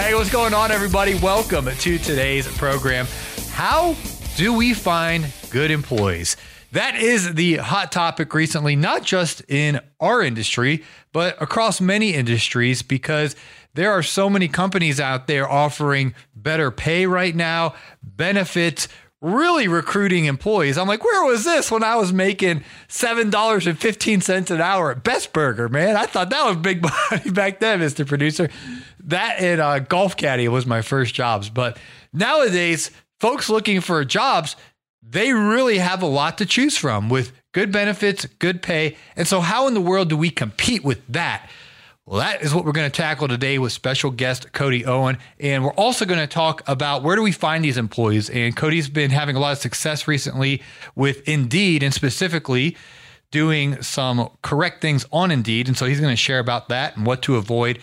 Hey, what's going on, everybody? Welcome to today's program. How do we find good employees? That is the hot topic recently, not just in our industry, but across many industries, because there are so many companies out there offering better pay right now, benefits, really recruiting employees. I'm like, where was this when I was making $7.15 an hour at Best Burger, man? I thought that was big money back then, Mr. Producer. That and uh, Golf Caddy was my first jobs. But nowadays, folks looking for jobs, they really have a lot to choose from with good benefits, good pay. And so, how in the world do we compete with that? Well, that is what we're going to tackle today with special guest Cody Owen. And we're also going to talk about where do we find these employees. And Cody's been having a lot of success recently with Indeed and specifically doing some correct things on Indeed. And so he's going to share about that and what to avoid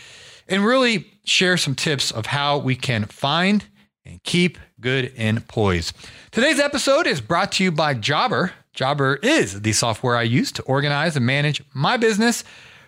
and really share some tips of how we can find and keep good employees. Today's episode is brought to you by Jobber. Jobber is the software I use to organize and manage my business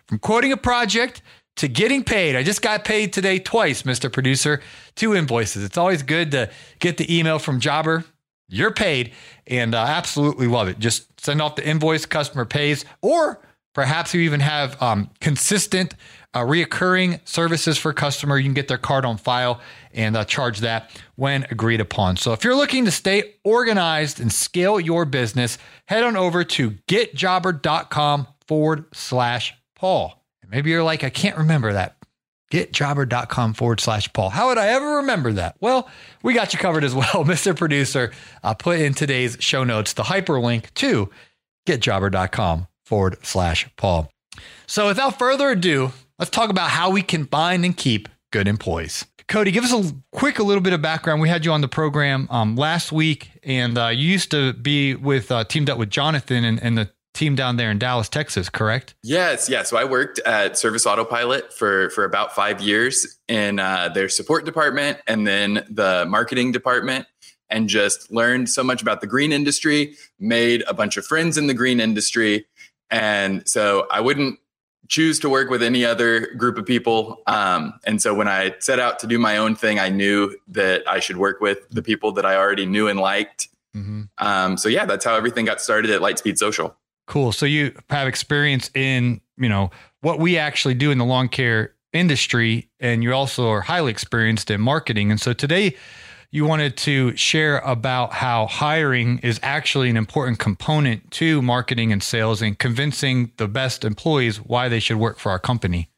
from quoting a project to getting paid. I just got paid today twice, Mr. Producer, two invoices. It's always good to get the email from Jobber. You're paid, and I absolutely love it. Just send off the invoice, customer pays, or perhaps you even have um, consistent, uh, reoccurring services for customer. You can get their card on file and uh, charge that when agreed upon. So if you're looking to stay organized and scale your business, head on over to getjobber.com forward slash Paul. And maybe you're like, I can't remember that. Getjobber.com forward slash Paul. How would I ever remember that? Well, we got you covered as well. Mr. Producer uh, put in today's show notes the hyperlink to getjobber.com forward slash Paul. So without further ado, let's talk about how we can find and keep good employees. Cody, give us a quick, a little bit of background. We had you on the program um, last week, and uh, you used to be with uh, teamed up with Jonathan and, and the team down there in Dallas, Texas, correct? Yes, yeah. So I worked at Service Autopilot for for about five years in uh, their support department and then the marketing department, and just learned so much about the green industry. Made a bunch of friends in the green industry, and so I wouldn't choose to work with any other group of people. Um, and so when I set out to do my own thing, I knew that I should work with the people that I already knew and liked. Mm-hmm. Um, so yeah, that's how everything got started at Lightspeed Social. Cool. So you have experience in, you know, what we actually do in the lawn care industry, and you also are highly experienced in marketing. And so today you wanted to share about how hiring is actually an important component to marketing and sales and convincing the best employees why they should work for our company.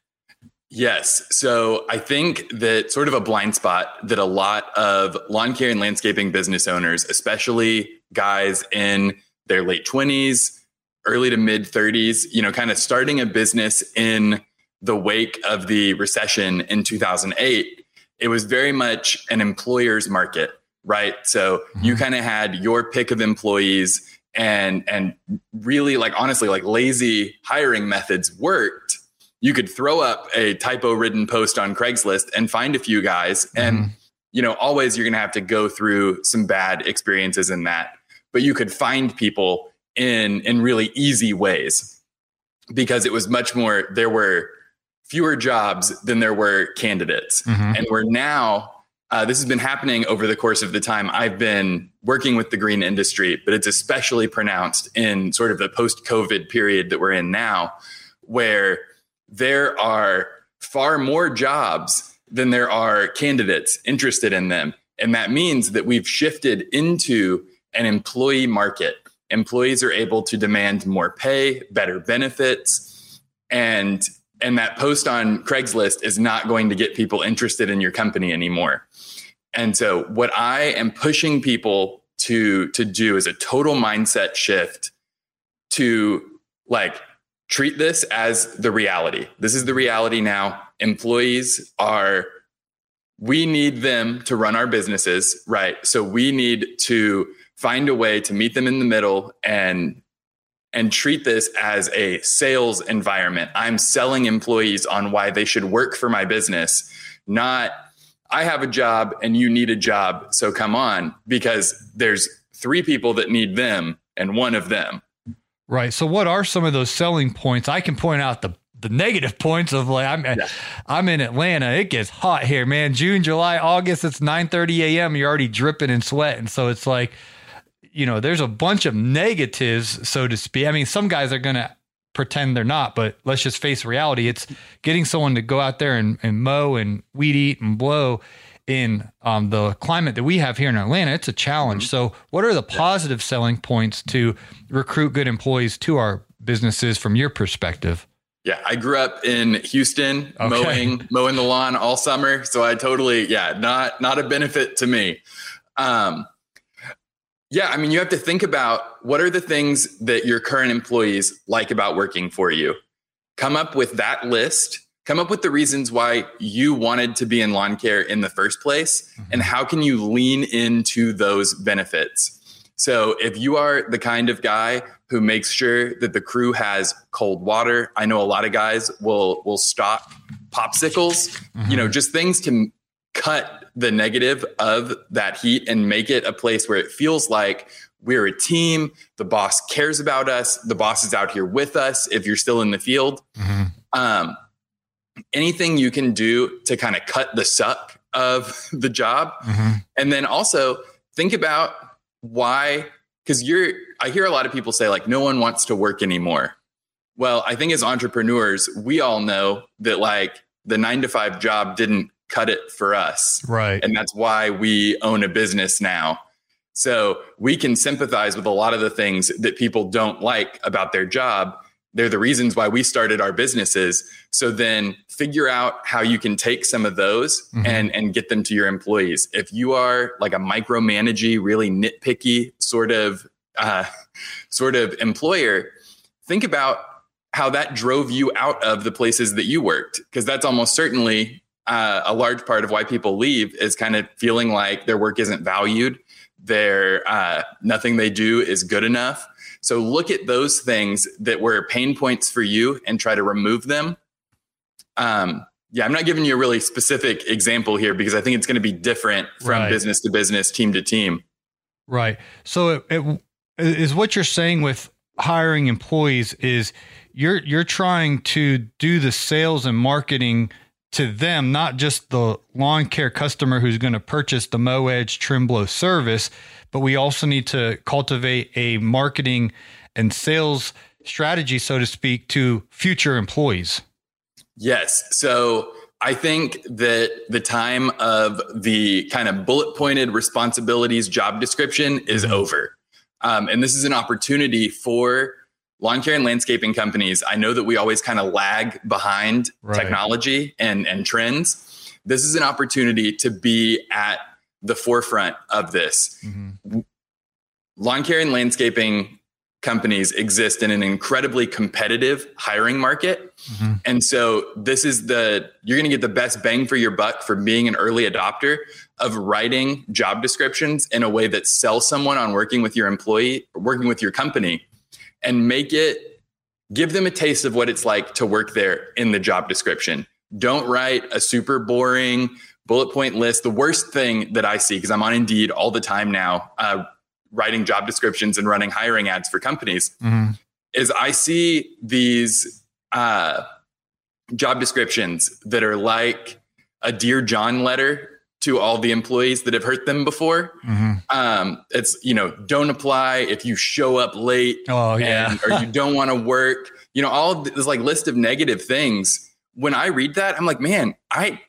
Yes. So I think that sort of a blind spot that a lot of lawn care and landscaping business owners, especially guys in their late 20s, early to mid 30s, you know, kind of starting a business in the wake of the recession in 2008, it was very much an employer's market, right? So mm-hmm. you kind of had your pick of employees and and really like honestly like lazy hiring methods worked. You could throw up a typo ridden post on Craigslist and find a few guys mm-hmm. and you know always you're going to have to go through some bad experiences in that. But you could find people in in really easy ways because it was much more there were fewer jobs than there were candidates mm-hmm. and we're now uh, this has been happening over the course of the time I've been working with the green industry, but it's especially pronounced in sort of the post COVID period that we're in now, where there are far more jobs than there are candidates interested in them. And that means that we've shifted into an employee market. Employees are able to demand more pay, better benefits, and and that post on Craigslist is not going to get people interested in your company anymore. And so what I am pushing people to to do is a total mindset shift to like treat this as the reality. This is the reality now. Employees are we need them to run our businesses, right? So we need to find a way to meet them in the middle and and treat this as a sales environment. I'm selling employees on why they should work for my business, not I have a job and you need a job, so come on, because there's three people that need them and one of them. Right. So what are some of those selling points? I can point out the the negative points of like I'm yeah. I'm in Atlanta. It gets hot here, man. June, July, August, it's 9 30 a.m. You're already dripping. And so it's like you know, there's a bunch of negatives, so to speak. I mean, some guys are going to pretend they're not, but let's just face reality. It's getting someone to go out there and, and mow and weed eat and blow in um, the climate that we have here in Atlanta. It's a challenge. Mm-hmm. So, what are the positive selling points to recruit good employees to our businesses from your perspective? Yeah, I grew up in Houston, okay. mowing mowing the lawn all summer, so I totally yeah, not not a benefit to me. Um, yeah, I mean, you have to think about what are the things that your current employees like about working for you. Come up with that list. Come up with the reasons why you wanted to be in lawn care in the first place, mm-hmm. and how can you lean into those benefits. So, if you are the kind of guy who makes sure that the crew has cold water, I know a lot of guys will will stock popsicles. Mm-hmm. You know, mm-hmm. just things to cut the negative of that heat and make it a place where it feels like we're a team. The boss cares about us. The boss is out here with us if you're still in the field. Mm-hmm. Um, anything you can do to kind of cut the suck of the job. Mm-hmm. And then also think about why, because you're, I hear a lot of people say, like, no one wants to work anymore. Well, I think as entrepreneurs, we all know that like the nine to five job didn't cut it for us. Right. And that's why we own a business now. So we can sympathize with a lot of the things that people don't like about their job. They're the reasons why we started our businesses. So then figure out how you can take some of those mm-hmm. and, and get them to your employees. If you are like a micromanagey, really nitpicky sort of uh, sort of employer, think about how that drove you out of the places that you worked because that's almost certainly uh, a large part of why people leave is kind of feeling like their work isn't valued. Their uh, nothing they do is good enough. So look at those things that were pain points for you and try to remove them. Um, yeah, I'm not giving you a really specific example here because I think it's going to be different from right. business to business, team to team. Right. So it, it is what you're saying with hiring employees is you're you're trying to do the sales and marketing to them, not just the lawn care customer who's going to purchase the Mow Edge Trim Blow service, but we also need to cultivate a marketing and sales strategy, so to speak, to future employees. Yes. So I think that the time of the kind of bullet pointed responsibilities job description is mm-hmm. over. Um, and this is an opportunity for lawn care and landscaping companies, I know that we always kind of lag behind right. technology and, and trends. This is an opportunity to be at the forefront of this. Mm-hmm. Lawn care and landscaping companies exist in an incredibly competitive hiring market. Mm-hmm. And so this is the you're going to get the best bang for your buck for being an early adopter of writing job descriptions in a way that sells someone on working with your employee, working with your company and make it give them a taste of what it's like to work there in the job description. Don't write a super boring bullet point list. The worst thing that I see, because I'm on Indeed all the time now, uh, writing job descriptions and running hiring ads for companies, mm-hmm. is I see these uh, job descriptions that are like a Dear John letter to all the employees that have hurt them before. Mm-hmm. Um, it's you know don't apply if you show up late. Oh yeah, and, or you don't want to work. You know all this like list of negative things. When I read that, I'm like, man, I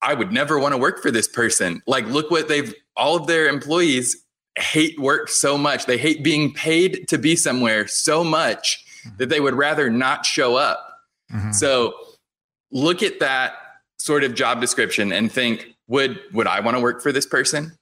I would never want to work for this person. Like, look what they've all of their employees hate work so much. They hate being paid to be somewhere so much mm-hmm. that they would rather not show up. Mm-hmm. So look at that sort of job description and think, would would I want to work for this person?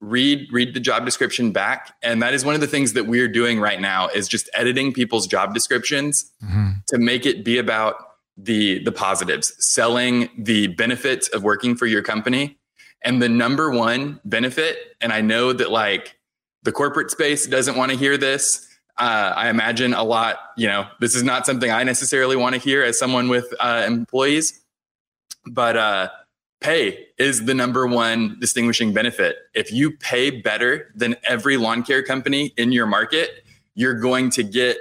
Read read the job description back. And that is one of the things that we're doing right now is just editing people's job descriptions mm-hmm. to make it be about the the positives, selling the benefits of working for your company. And the number one benefit, and I know that like the corporate space doesn't want to hear this. Uh, I imagine a lot, you know, this is not something I necessarily want to hear as someone with uh, employees, but uh, pay is the number one distinguishing benefit. If you pay better than every lawn care company in your market, you're going to get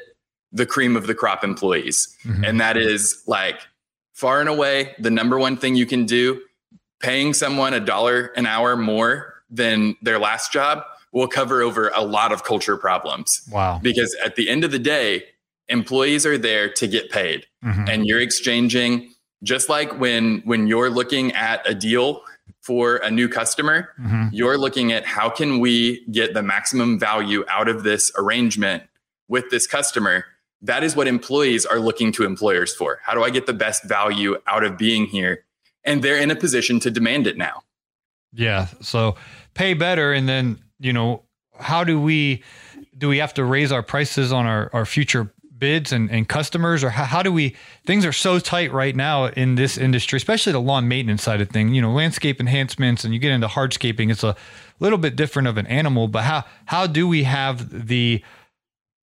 the cream of the crop employees. Mm-hmm. And that is like far and away the number one thing you can do. Paying someone a dollar an hour more than their last job will cover over a lot of culture problems. Wow. Because at the end of the day, employees are there to get paid mm-hmm. and you're exchanging just like when when you're looking at a deal for a new customer, mm-hmm. you're looking at how can we get the maximum value out of this arrangement with this customer that is what employees are looking to employers for. How do I get the best value out of being here? And they're in a position to demand it now. Yeah. So pay better. And then, you know, how do we, do we have to raise our prices on our, our future bids and, and customers or how, how do we things are so tight right now in this industry especially the lawn maintenance side of thing you know landscape enhancements and you get into hardscaping it's a little bit different of an animal but how how do we have the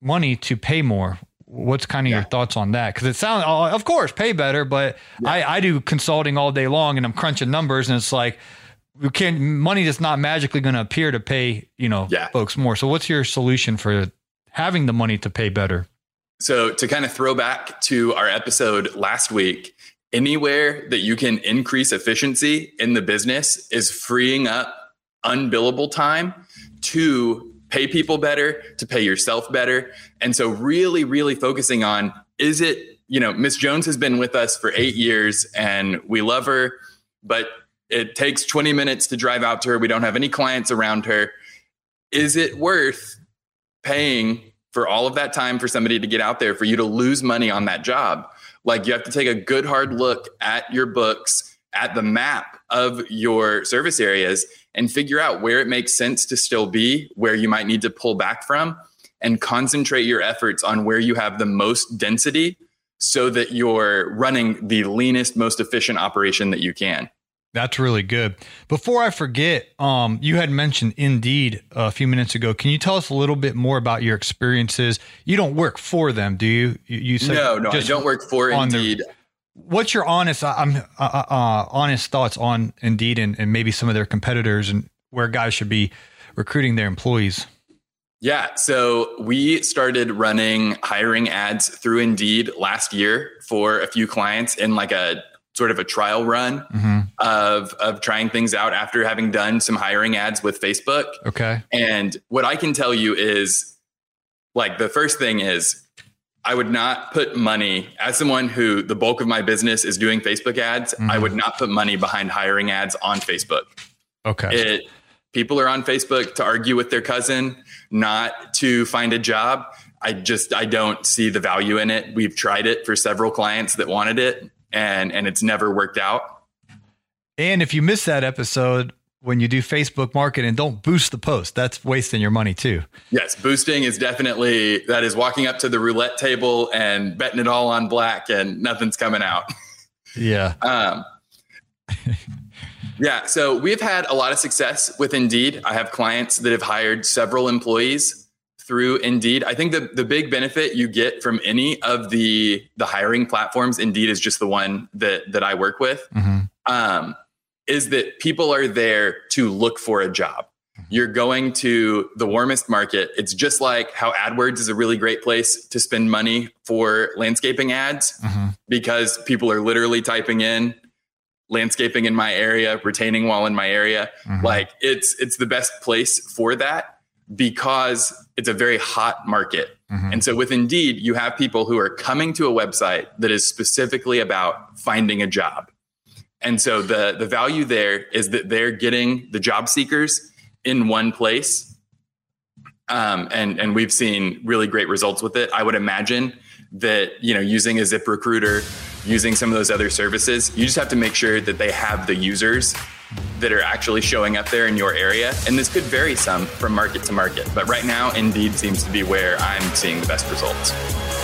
money to pay more what's kind of yeah. your thoughts on that? Because it sounds, uh, of course, pay better, but yeah. I, I do consulting all day long and I'm crunching numbers, and it's like we can't. Money is not magically going to appear to pay you know yeah. folks more. So, what's your solution for having the money to pay better? So, to kind of throw back to our episode last week, anywhere that you can increase efficiency in the business is freeing up unbillable time to pay people better, to pay yourself better. And so, really, really focusing on is it, you know, Miss Jones has been with us for eight years and we love her, but it takes 20 minutes to drive out to her. We don't have any clients around her. Is it worth paying for all of that time for somebody to get out there for you to lose money on that job? Like, you have to take a good hard look at your books, at the map of your service areas and figure out where it makes sense to still be, where you might need to pull back from, and concentrate your efforts on where you have the most density so that you're running the leanest, most efficient operation that you can. That's really good. Before I forget, um, you had mentioned Indeed a few minutes ago. Can you tell us a little bit more about your experiences? You don't work for them, do you? You said no, no, I don't work for Indeed. The, what's your honest I'm uh, uh, honest thoughts on Indeed and, and maybe some of their competitors and where guys should be recruiting their employees? Yeah, so we started running hiring ads through Indeed last year for a few clients in like a sort of a trial run mm-hmm. of of trying things out after having done some hiring ads with Facebook. Okay. And what I can tell you is like the first thing is I would not put money as someone who the bulk of my business is doing Facebook ads. Mm-hmm. I would not put money behind hiring ads on Facebook. Okay. It, people are on Facebook to argue with their cousin, not to find a job. I just I don't see the value in it. We've tried it for several clients that wanted it and and it's never worked out. And if you miss that episode, when you do Facebook marketing, don't boost the post. That's wasting your money too. Yes, boosting is definitely that is walking up to the roulette table and betting it all on black and nothing's coming out. Yeah. Um, yeah. So we've had a lot of success with Indeed. I have clients that have hired several employees through Indeed. I think the, the big benefit you get from any of the the hiring platforms, Indeed is just the one that that I work with. Mm-hmm. Um, is that people are there to look for a job. You're going to the warmest market. It's just like how AdWords is a really great place to spend money for landscaping ads mm-hmm. because people are literally typing in landscaping in my area, retaining wall in my area. Mm-hmm. Like it's it's the best place for that because it's a very hot market. Mm-hmm. And so with Indeed, you have people who are coming to a website that is specifically about finding a job. And so the the value there is that they're getting the job seekers in one place. Um, and and we've seen really great results with it. I would imagine that you know using a Zip Recruiter, using some of those other services, you just have to make sure that they have the users that are actually showing up there in your area. And this could vary some from market to market. But right now, Indeed seems to be where I'm seeing the best results.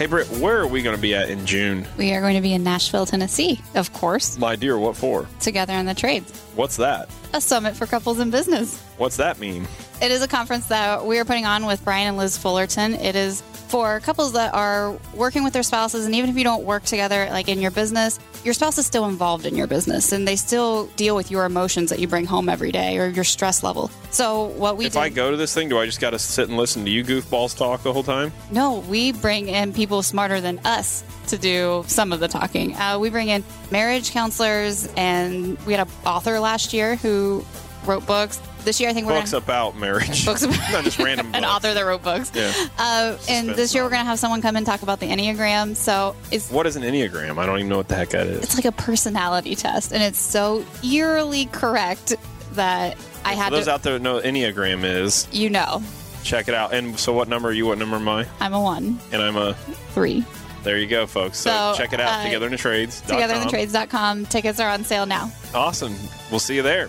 Hey, Britt, where are we going to be at in June? We are going to be in Nashville, Tennessee, of course. My dear, what for? Together in the Trades. What's that? A summit for couples in business. What's that mean? It is a conference that we are putting on with Brian and Liz Fullerton. It is for couples that are working with their spouses, and even if you don't work together, like in your business, your spouse is still involved in your business, and they still deal with your emotions that you bring home every day or your stress level. So what we if I go to this thing, do I just got to sit and listen to you goofballs talk the whole time? No, we bring in people smarter than us to do some of the talking. Uh, we bring in marriage counselors, and we had an author last year who wrote books. This year, I think we're books gonna, about marriage. Books about not just random. an books. author that wrote books. Yeah. Uh, and this year, we're gonna have someone come and talk about the enneagram. So it's what is an enneagram? I don't even know what the heck that is. It's like a personality test, and it's so eerily correct that I had For those to. out there that know what enneagram is, you know, check it out. And so, what number are you? What number am I? I'm a one, And I'm a. three. There you go, folks. So, So, check it out. uh, Together in the trades. Togetherinthetrades.com. Tickets are on sale now. Awesome. We'll see you there.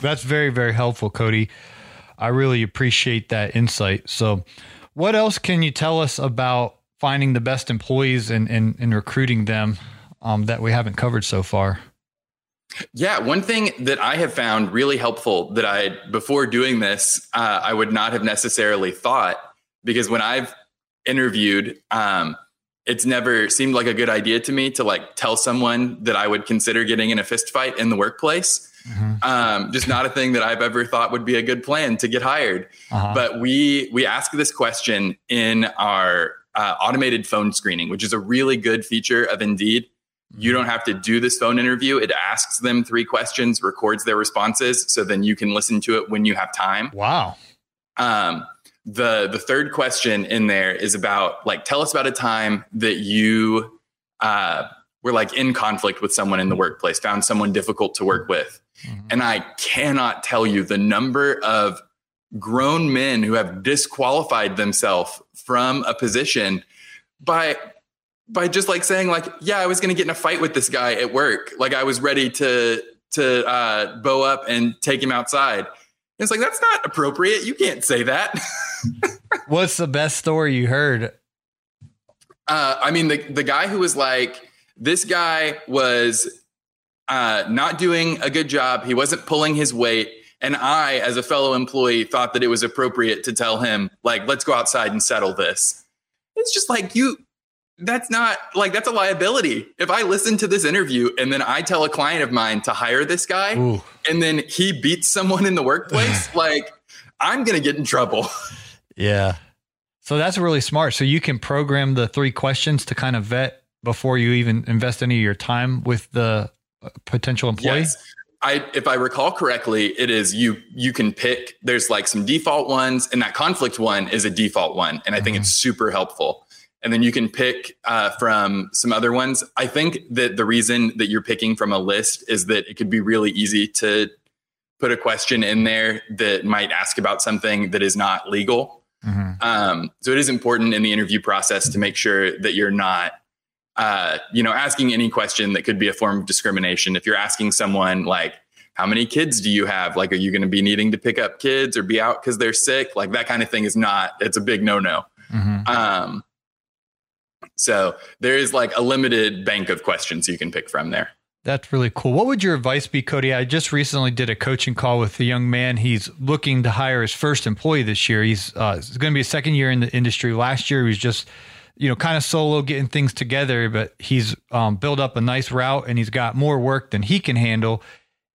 That's very, very helpful, Cody. I really appreciate that insight. So, what else can you tell us about finding the best employees and, and, and recruiting them um, that we haven't covered so far? Yeah, one thing that I have found really helpful that I, before doing this, uh, I would not have necessarily thought because when I've interviewed, um, it's never seemed like a good idea to me to like tell someone that I would consider getting in a fist fight in the workplace. Mm-hmm. Um, just not a thing that I've ever thought would be a good plan to get hired. Uh-huh. But we we ask this question in our uh, automated phone screening, which is a really good feature of Indeed. You don't have to do this phone interview. It asks them three questions, records their responses, so then you can listen to it when you have time. Wow. Um, the the third question in there is about like tell us about a time that you uh, were like in conflict with someone in the workplace, found someone difficult to work with. Mm-hmm. And I cannot tell you the number of grown men who have disqualified themselves from a position by by just like saying like yeah i was going to get in a fight with this guy at work. Like i was ready to to uh, bow up and take him outside. It's like that's not appropriate. You can't say that. What's the best story you heard? Uh, i mean the, the guy who was like this guy was uh, not doing a good job he wasn't pulling his weight and i as a fellow employee thought that it was appropriate to tell him like let's go outside and settle this it's just like you that's not like that's a liability. If I listen to this interview and then I tell a client of mine to hire this guy Ooh. and then he beats someone in the workplace, like I'm going to get in trouble. Yeah. So that's really smart. So you can program the three questions to kind of vet before you even invest any of your time with the uh, potential employee. Yes. I, if I recall correctly, it is you. You can pick. There's like some default ones, and that conflict one is a default one, and I think Mhm. it's super helpful. And then you can pick uh, from some other ones. I think that the reason that you're picking from a list is that it could be really easy to put a question in there that might ask about something that is not legal. Mhm. Um, so it is important in the interview process to make sure that you're not, uh, you know, asking any question that could be a form of discrimination. If you're asking someone like, "How many kids do you have?" Like, are you going to be needing to pick up kids or be out because they're sick? Like that kind of thing is not. It's a big no-no. Mhm. Um, so there is like a limited bank of questions you can pick from there. That's really cool. What would your advice be, Cody? I just recently did a coaching call with a young man. He's looking to hire his first employee this year. He's uh, it's going to be a second year in the industry. Last year, he was just, you know, kind of solo getting things together, but he's um, built up a nice route and he's got more work than he can handle.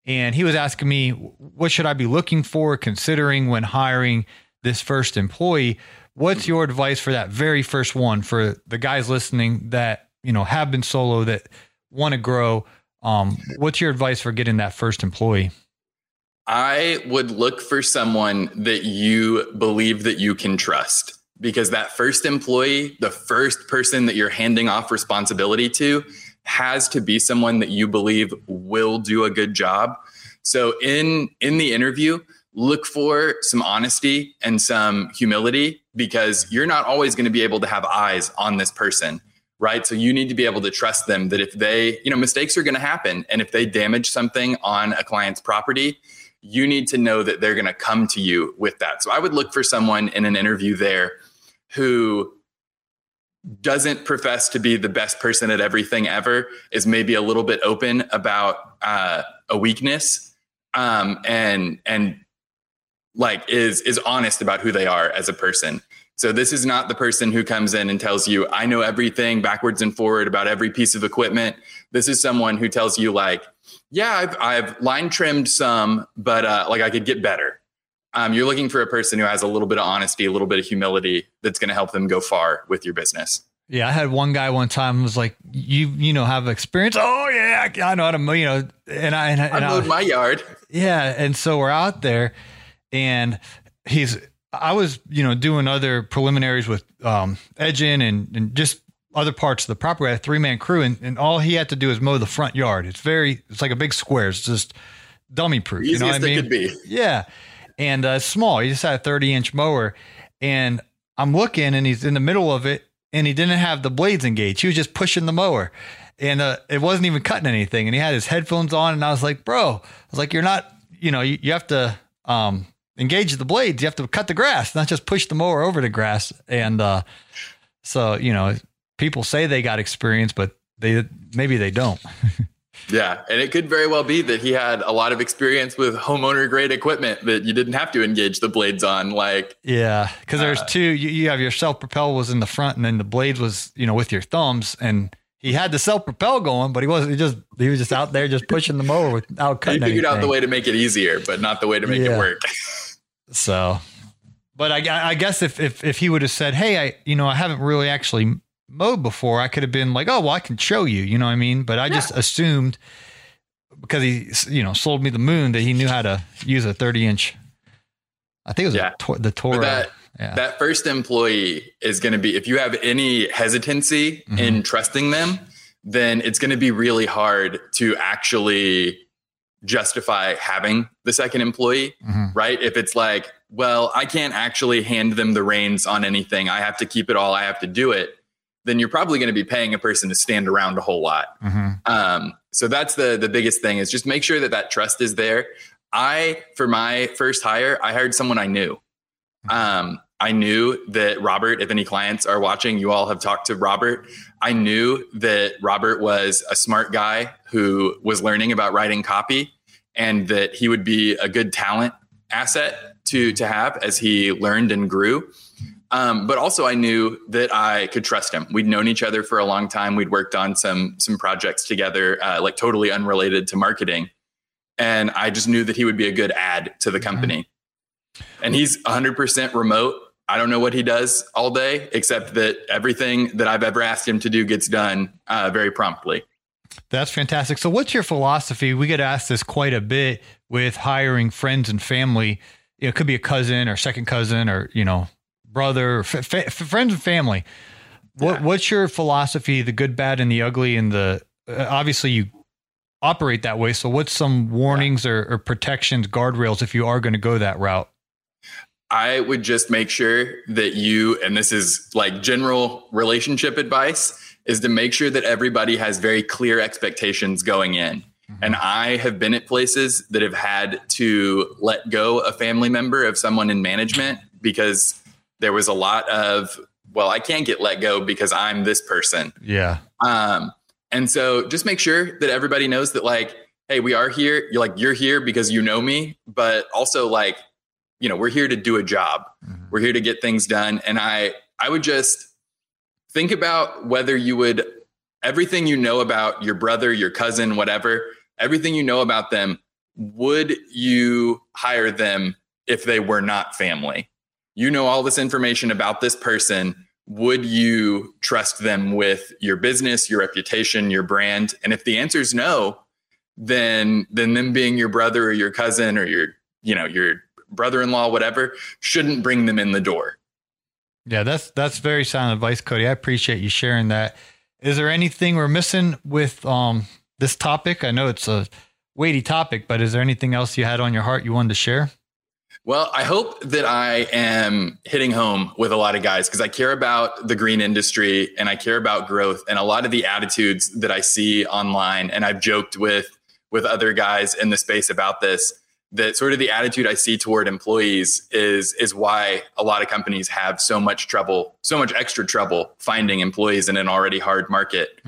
And he was asking me, what should I be looking for, considering when hiring this first employee? What's your advice for that very first one for the guys listening that you know have been solo that want to grow? Um, what's your advice for getting that first employee? I would look for someone that you believe that you can trust because that first employee, the first person that you're handing off responsibility to, has to be someone that you believe will do a good job. So in in the interview, look for some honesty and some humility because you're not always going to be able to have eyes on this person right? So you need to be able to trust them that if they, you know, mistakes are going to happen. And if they damage something on a client's property, you need to know that they're going to come to you with that. So I would look for someone in an interview there who doesn't profess to be the best person at everything ever, is maybe a little bit open about uh, a weakness, um, and and like is is honest about who they are as a person. So this is not the person who comes in and tells you, I know everything backwards and forward about every piece of equipment. This is someone who tells you like, yeah, I've, I've line trimmed some, but uh, like I could get better. Um, you're looking for a person who has a little bit of honesty, a little bit of humility that's going to help them go far with your business. Yeah, I had one guy one time was like, "You, you know, have experience." Oh yeah, I, know how to, you know, and I, and, I- and I mowed my yard. Yeah, and so we're out there, and he's. I was, you know, doing other preliminaries with um, edging and, and just other parts of the property. I had a three man crew, and, and all he had to do is mow the front yard. It's very, it's like a big square. It's just dummy proof. You know what I Easiest it mean? could be. Yeah, and uh, small. He just had a thirty inch mower, and I'm looking, and he's in the middle of it, and he didn't have the blades engaged. He was just pushing the mower, and uh, it wasn't even cutting anything. And he had his headphones on, and I was like, "Bro," I was like, "You're not, you know, you, you have to um, engage the blades. You have to cut the grass, not just push the mower over the grass." And uh, so, you know, people say they got experience, but they maybe they don't. Yeah. And it could very well be that he had a lot of experience with homeowner grade equipment that you didn't have to engage the blades on. Like, Yeah, because there's uh, two. You, you have your self propel was in the front, and then the blades was you know with your thumbs, and he had the self propel going, but he wasn't. He just he was just out there just pushing the mower without cutting. he figured out the way to make it easier, but not the way to make Yeah. it work. So, but I, I guess if if if he would have said, "Hey, I you know I haven't really actually mowed before," I could have been like, "Oh, well, I can show you." You know what I mean? But I just assumed because he you know sold me the moon that he knew how to use a 30 inch. I think it was Yeah. a, Tor- the But Toro. that yeah. that first employee is going to be if you have any hesitancy Mm-hmm. in trusting them then it's going to be really hard to actually justify having the second employee Mhm. right if it's like well i can't actually hand them the reins on anything i have to keep it all i have to do it then you're probably going to be paying a person to stand around a whole lot Mhm. um, so that's the the biggest thing is just make sure that that trust is there. I for my first hire, I hired someone I knew. Um, I knew that Robert. If any clients are watching, you all have talked to Robert. I knew that Robert was a smart guy who was learning about writing copy, and that he would be a good talent asset to to have as he learned and grew. Um, but also, I knew that I could trust him. We'd known each other for a long time. We'd worked on some some projects together, uh, like totally unrelated to marketing, and I just knew that he would be a good add to the company. And he's 100% remote. I don't know what he does all day, except that everything that I've ever asked him to do gets done uh, very promptly. That's fantastic. So, what's your philosophy? We get asked this quite a bit with hiring friends and family. It could be a cousin or second cousin or you know brother, f- f- friends and family. What Yeah. what's your philosophy? The good, bad, and the ugly, and the uh, obviously you operate that way. So, what's some warnings or, or protections, guardrails if you are going to go that route? I would just make sure that you, and this is like general relationship advice, is to make sure that everybody has very clear expectations going in. And I have been at places that have had to let go a family member of someone in management because there was a lot of, well, I can't get let go because I'm this person. Yeah, Um, and so just make sure that everybody knows that like, hey, we are here. You're like, you're here because you know me, but also like, you know, we're here to do a job. We're here to get things done. And I, I would just think about whether you would, everything you know about your brother, your cousin, whatever, everything you know about them, would you hire them if they were not family? You know all this information about this person would you trust them with your business, your reputation, your brand? And if the answer is no, then then them being your brother or your cousin or your you know your brother-in-law, whatever, shouldn't bring them in the door. yeah. That's that's very sound advice, Cody. I appreciate you sharing that. Is there anything we're missing with um this topic? I know it's a weighty topic, but is there anything else you had on your heart you wanted to share? Well, I hope that I am hitting home with a lot of guys because I care about the green industry and I care about growth and a lot of the attitudes that I see online. And I've joked with with other guys in the space about this that sort of the attitude I see toward employees is is why a lot of companies have so much trouble, so much extra trouble finding employees in an already hard market.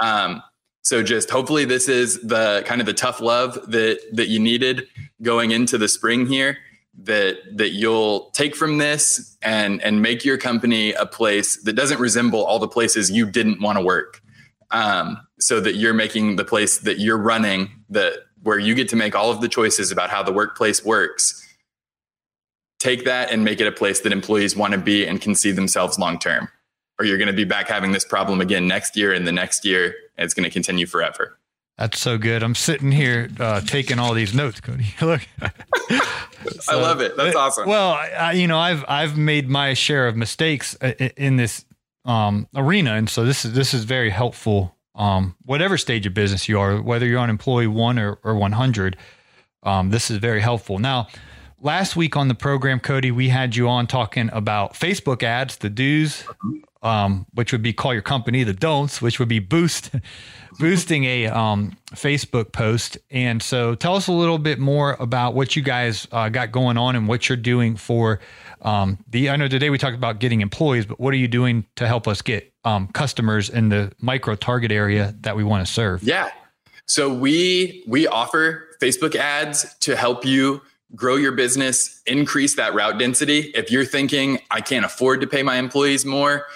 Um, so just hopefully this is the kind of the tough love that that you needed going into the spring here that that you'll take from this and and make your company a place that doesn't resemble all the places you didn't want to work. Um, so that you're making the place that you're running that where you get to make all of the choices about how the workplace works. Take that and make it a place that employees want to be and can see themselves long term. Or you're going to be back having this problem again next year and the next year, and it's going to continue forever. That's so good. I'm sitting here uh, taking all these notes, Cody. Look, I love it. That's awesome. Well, I, you know, I've I've made my share of mistakes i- in this um, arena, and so this is this is very helpful. Um, whatever stage of business you are, whether you're on employee one or, or 100, um, this is very helpful. Now, last week on the program, Cody, we had you on talking about Facebook ads, the do's, um, which would be call your company, the don'ts, which would be boost, boosting a um, Facebook post. And so, tell us a little bit more about what you guys uh, got going on and what you're doing for um, the. I know today we talked about getting employees, but what are you doing to help us get um, customers in the micro target area that we want to serve? Yeah. So we we offer Facebook ads to help you grow your business, increase that route density. If you're thinking I can't afford to pay my employees more,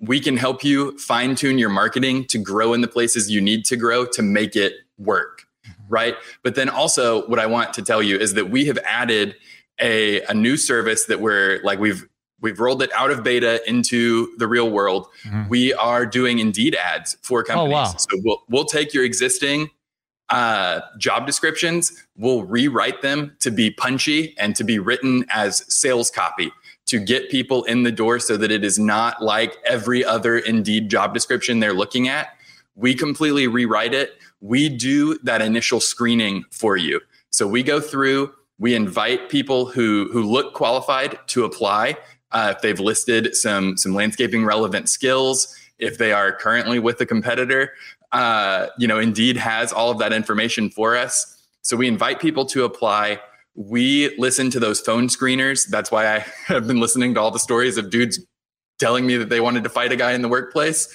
we can help you fine tune your marketing to grow in the places you need to grow to make it work. Mm-hmm. Right. But then also, what I want to tell you is that we have added a, a new service that we're like, we've, we've rolled it out of beta into the real world. Mm-hmm. We are doing Indeed ads for oh, companies. wow. So we'll, we'll take your existing uh, job descriptions, we'll rewrite them to be punchy and to be written as sales copy to get people in the door so that it is not like every other Indeed job description they're looking at. We completely rewrite it. We do that initial screening for you. So we go through, we invite people who who look qualified to apply. Uh, if they've listed some some landscaping relevant skills, if they are currently with a competitor, uh, you know, Indeed has all of that information for us. So we invite people to apply. We listen to those phone screeners. That's why I have been listening to all the stories of dudes telling me that they wanted to fight a guy in the workplace.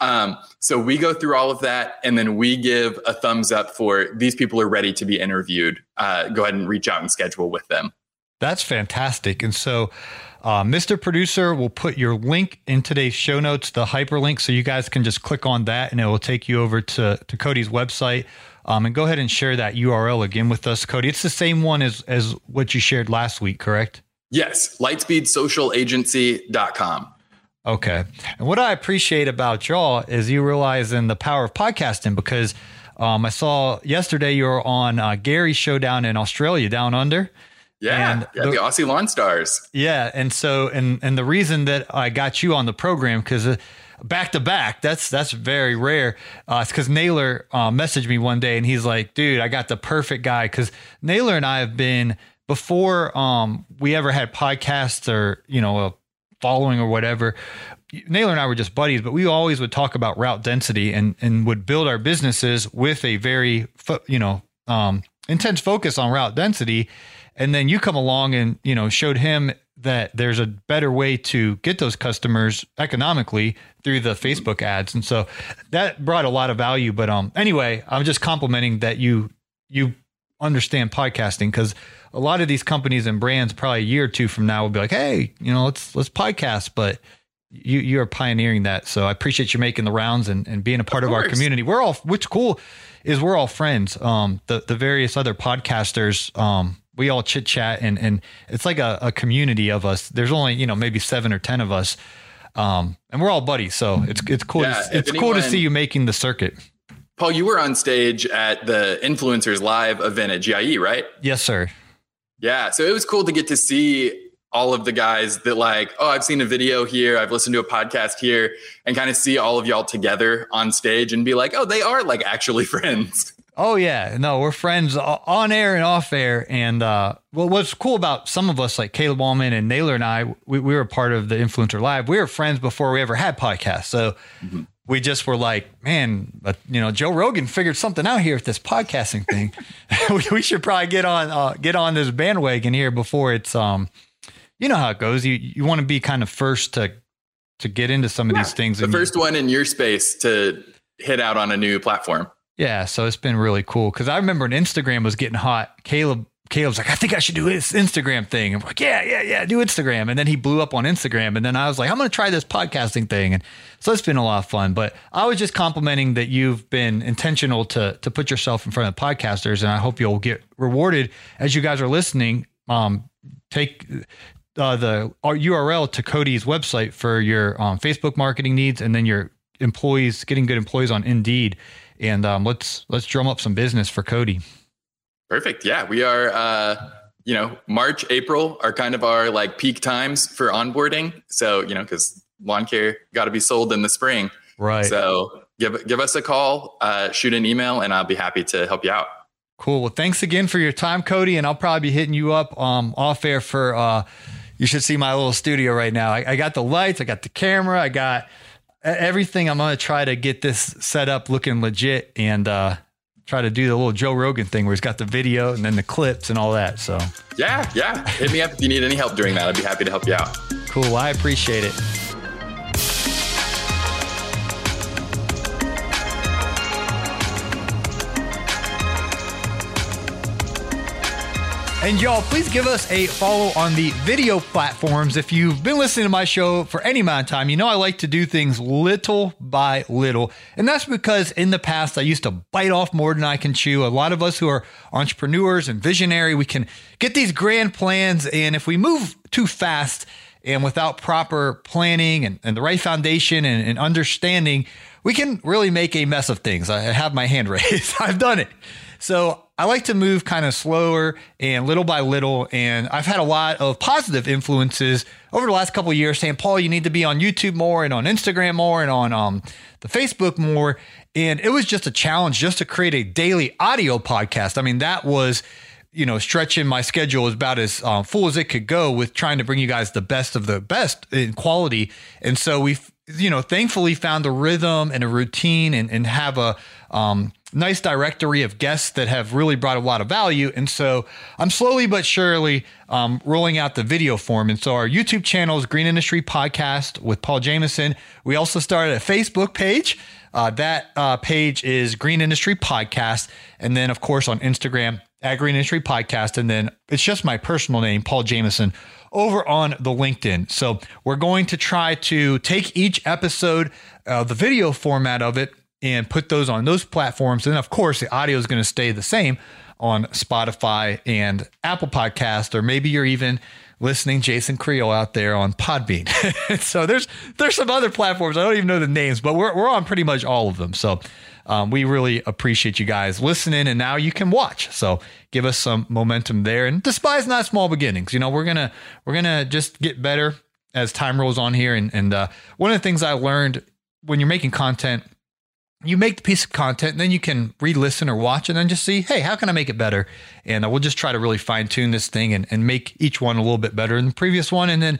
Um, so we go through all of that, and then we give a thumbs up for these people are ready to be interviewed. Uh, go ahead and reach out and schedule with them. That's fantastic. And so, uh, Mr. Producer will put your link in today's show notes, the hyperlink, so you guys can just click on that and it will take you over to, to Cody's website. Um, and go ahead and share that URL again with us, Cody. It's the same one as, as what you shared last week, correct? Yes, lightspeedsocialagency.com. Okay. And what I appreciate about y'all is you realizing the power of podcasting because um, I saw yesterday you were on uh, Gary's show down in Australia, down under. Yeah, And yeah the- the, Aussie Lawn Stars. Yeah, and so and and the reason that I got you on the program because uh, back to back, that's that's very rare. Uh, it's because Naylor uh, messaged me one day and he's like, "Dude, I got the perfect guy." Because Naylor and I have been before um, we ever had podcasts or you know a following or whatever. Naylor and I were just buddies, but we always would talk about route density and and would build our businesses with a very you know um, intense focus on route density. And then you come along and you know showed him that there's a better way to get those customers economically through the Facebook ads, and so that brought a lot of value. But um, anyway, I'm just complimenting that you you understand podcasting because a lot of these companies and brands probably a year or two from now will be like, hey, you know, let's let's podcast, but you you are pioneering that. So I appreciate you making the rounds and, and being a part of, our community. We're all what's cool is we're all friends. Um the the various other podcasters, um, we all chit chat and and it's like a, a community of us. There's only, you know, maybe seven or ten of us. Um, and we're all buddies, so it's it's cool. Yeah, to, it's cool to see you making the circuit. Paul, you were on stage at the Influencers Live event at GIE, right? Yes, sir. Yeah. So it was cool to get to see all of the guys that, like, oh, I've seen a video here, I've listened to a podcast here, and kind of see all of y'all together on stage and be like, oh, they are like actually friends. Oh yeah, no, we're friends on air and off air. And uh, well, what's cool about some of us, like Caleb Wahlman and Naylor and I, we, we were part of the Influencer Live. We were friends before we ever had podcasts, so we just were like, man, you know, Joe Rogan figured something out here with this podcasting thing. we, we should probably get on uh, get on this bandwagon here before it's um, you know how it goes. You you want to be kind of first to to get into some of these things. The and you- first one in your space to hit out on a new platform. Yeah, so it's been really cool because I remember when Instagram was getting hot. Caleb, Caleb's like, I think I should do this Instagram thing. We're like, yeah, yeah, yeah, do Instagram. And then he blew up on Instagram, and then I was like, I'm going to try this podcasting thing, and so it's been a lot of fun. But I was just complimenting that you've been intentional to to put yourself in front of podcasters, and I hope you'll get rewarded as you guys are listening. Um, take uh, the URL to Cody's website for your um, Facebook marketing needs, and then your employees getting good employees on Indeed. And um, let's let's drum up some business for Cody. Perfect. Yeah, we are. Uh, you know, March, April are kind of our like peak times for onboarding. So you know, because lawn care got to be sold in the spring. Right. So give give us a call, uh, shoot an email, and I'll be happy to help you out. Cool. Well, thanks again for your time, Cody. And I'll probably be hitting you up um, off air for. Uh, you should see my little studio right now. I, I got the lights, I got the camera, I got everything. I'm gonna try to get this set up looking legit and uh, try to do the little Joe Rogan thing where he's got the video and then the clips and all that. So Yeah, yeah. Hit me up if you need any help doing that. I'd be happy to help you out. cool. Well, I appreciate it. And y'all, please give us a follow on the video platforms. If you've been listening to my show for any amount of time, you know I like to do things little by little. And that's because in the past, I used to bite off more than I can chew. A lot of us who are entrepreneurs and visionary, we can get these grand plans. And if we move too fast and without proper planning and, and the right foundation and, and understanding, we can really make a mess of things. I have my hand raised. I've done it. So I like to move kind of slower and little by little. And I've had a lot of positive influences over the last couple years saying, Paul, you need to be on YouTube more and on Instagram more and on um, the Facebook more. And it was just a challenge just to create a daily audio podcast. I mean, that was you know, stretching my schedule about as um, full as it could go with trying to bring you guys the best of the best in quality. And so we've, you know, thankfully found a rhythm and a routine and, and have a um, nice directory of guests that have really brought a lot of value. And so I'm slowly but surely um, rolling out the video form. And so our YouTube channel is Green Industry Podcast with Paul Jameson. We also started a Facebook page. Uh, that uh, page is Green Industry Podcast. And then, of course, on Instagram at Green Industry Podcast. And then it's just my personal name, Paul Jameson, over on the LinkedIn. So we're going to try to take each episode, uh, the video format of it, and put those on those platforms. And of course, the audio is going to stay the same on Spotify and Apple Podcast, or maybe you're even listening Jason Creole out there on Podbean. so there's there's some other platforms. I don't even know the names, but we're we're on pretty much all of them. So um, we really appreciate you guys listening, and now you can watch. So give us some momentum there, and despise not small beginnings. You know we're gonna we're gonna just get better as time rolls on here. And and uh, one of the things I learned when you're making content you make the piece of content and then you can re-listen or watch and then just see hey how can i make it better? And uh, we'll just try to really fine tune this thing and, and make each one a little bit better than the previous one. And then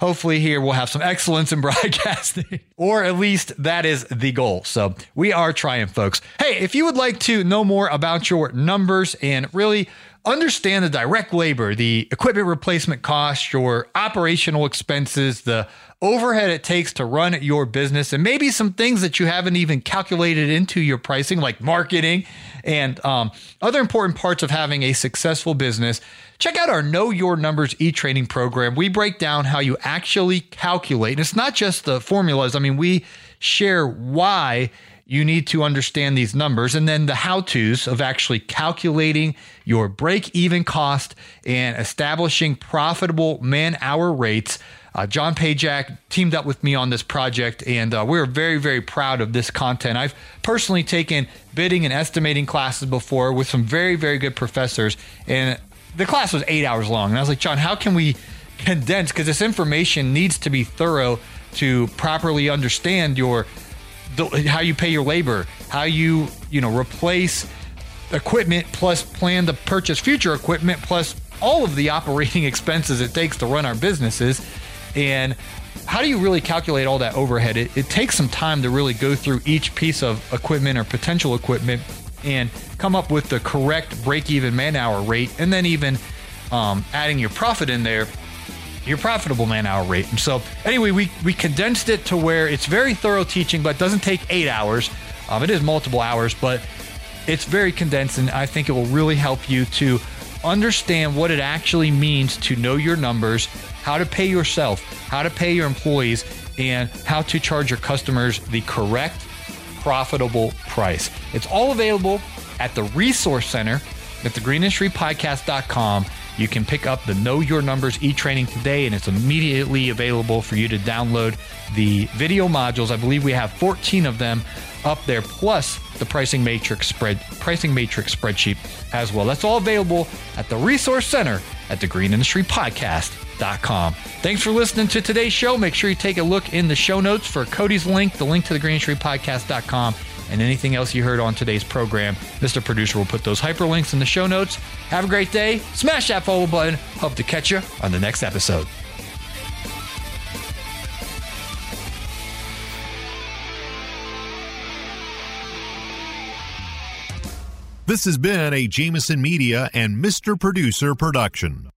hopefully here we'll have some excellence in broadcasting. Or at least that is the goal. So we are trying folks. Hey if you would like to know more about your numbers and really understand the direct labor, the equipment replacement cost, your operational expenses, the overhead it takes to run your business, and maybe some things that you haven't even calculated into your pricing, like marketing and um, other important parts of having a successful business. Check out our Know Your Numbers e training program. We break down how you actually calculate. And it's not just the formulas, I mean, we share why you need to understand these numbers and then the how to's of actually calculating your break even cost and establishing profitable man hour rates. Uh, John Pajak teamed up with me on this project, and uh, we're very, very proud of this content. I've personally taken bidding and estimating classes before with some very, very good professors, and the class was eight hours long. And I was like, John, how can we condense? Because this information needs to be thorough to properly understand your the, how you pay your labor, how you you know replace equipment, plus plan to purchase future equipment, plus all of the operating expenses it takes to run our businesses, and how do you really calculate all that overhead? It, it takes some time to really go through each piece of equipment or potential equipment and come up with the correct break-even man-hour rate, and then even um, adding your profit in there your profitable man hour rate. And so, anyway, we, we condensed it to where it's very thorough teaching, but doesn't take eight hours. Um, it is multiple hours, but it's very condensed, and I think it will really help you to understand what it actually means to know your numbers, how to pay yourself, how to pay your employees, and how to charge your customers the correct, profitable price. It's all available at the Resource Center at thegreenindustrypodcast.com. You can pick up the Know Your Numbers e training today, and it's immediately available for you to download the video modules. I believe we have 14 of them up there, plus the pricing matrix spread pricing matrix spreadsheet as well. That's all available at the Resource Center at the Industry Thanks for listening to today's show. Make sure you take a look in the show notes for Cody's link, the link to the Podcast.com and anything else you heard on today's program. Mr. Producer will put those hyperlinks in the show notes. Have a great day. Smash that follow button. Hope to catch you on the next episode. This has been a Jameson Media and Mr. Producer production.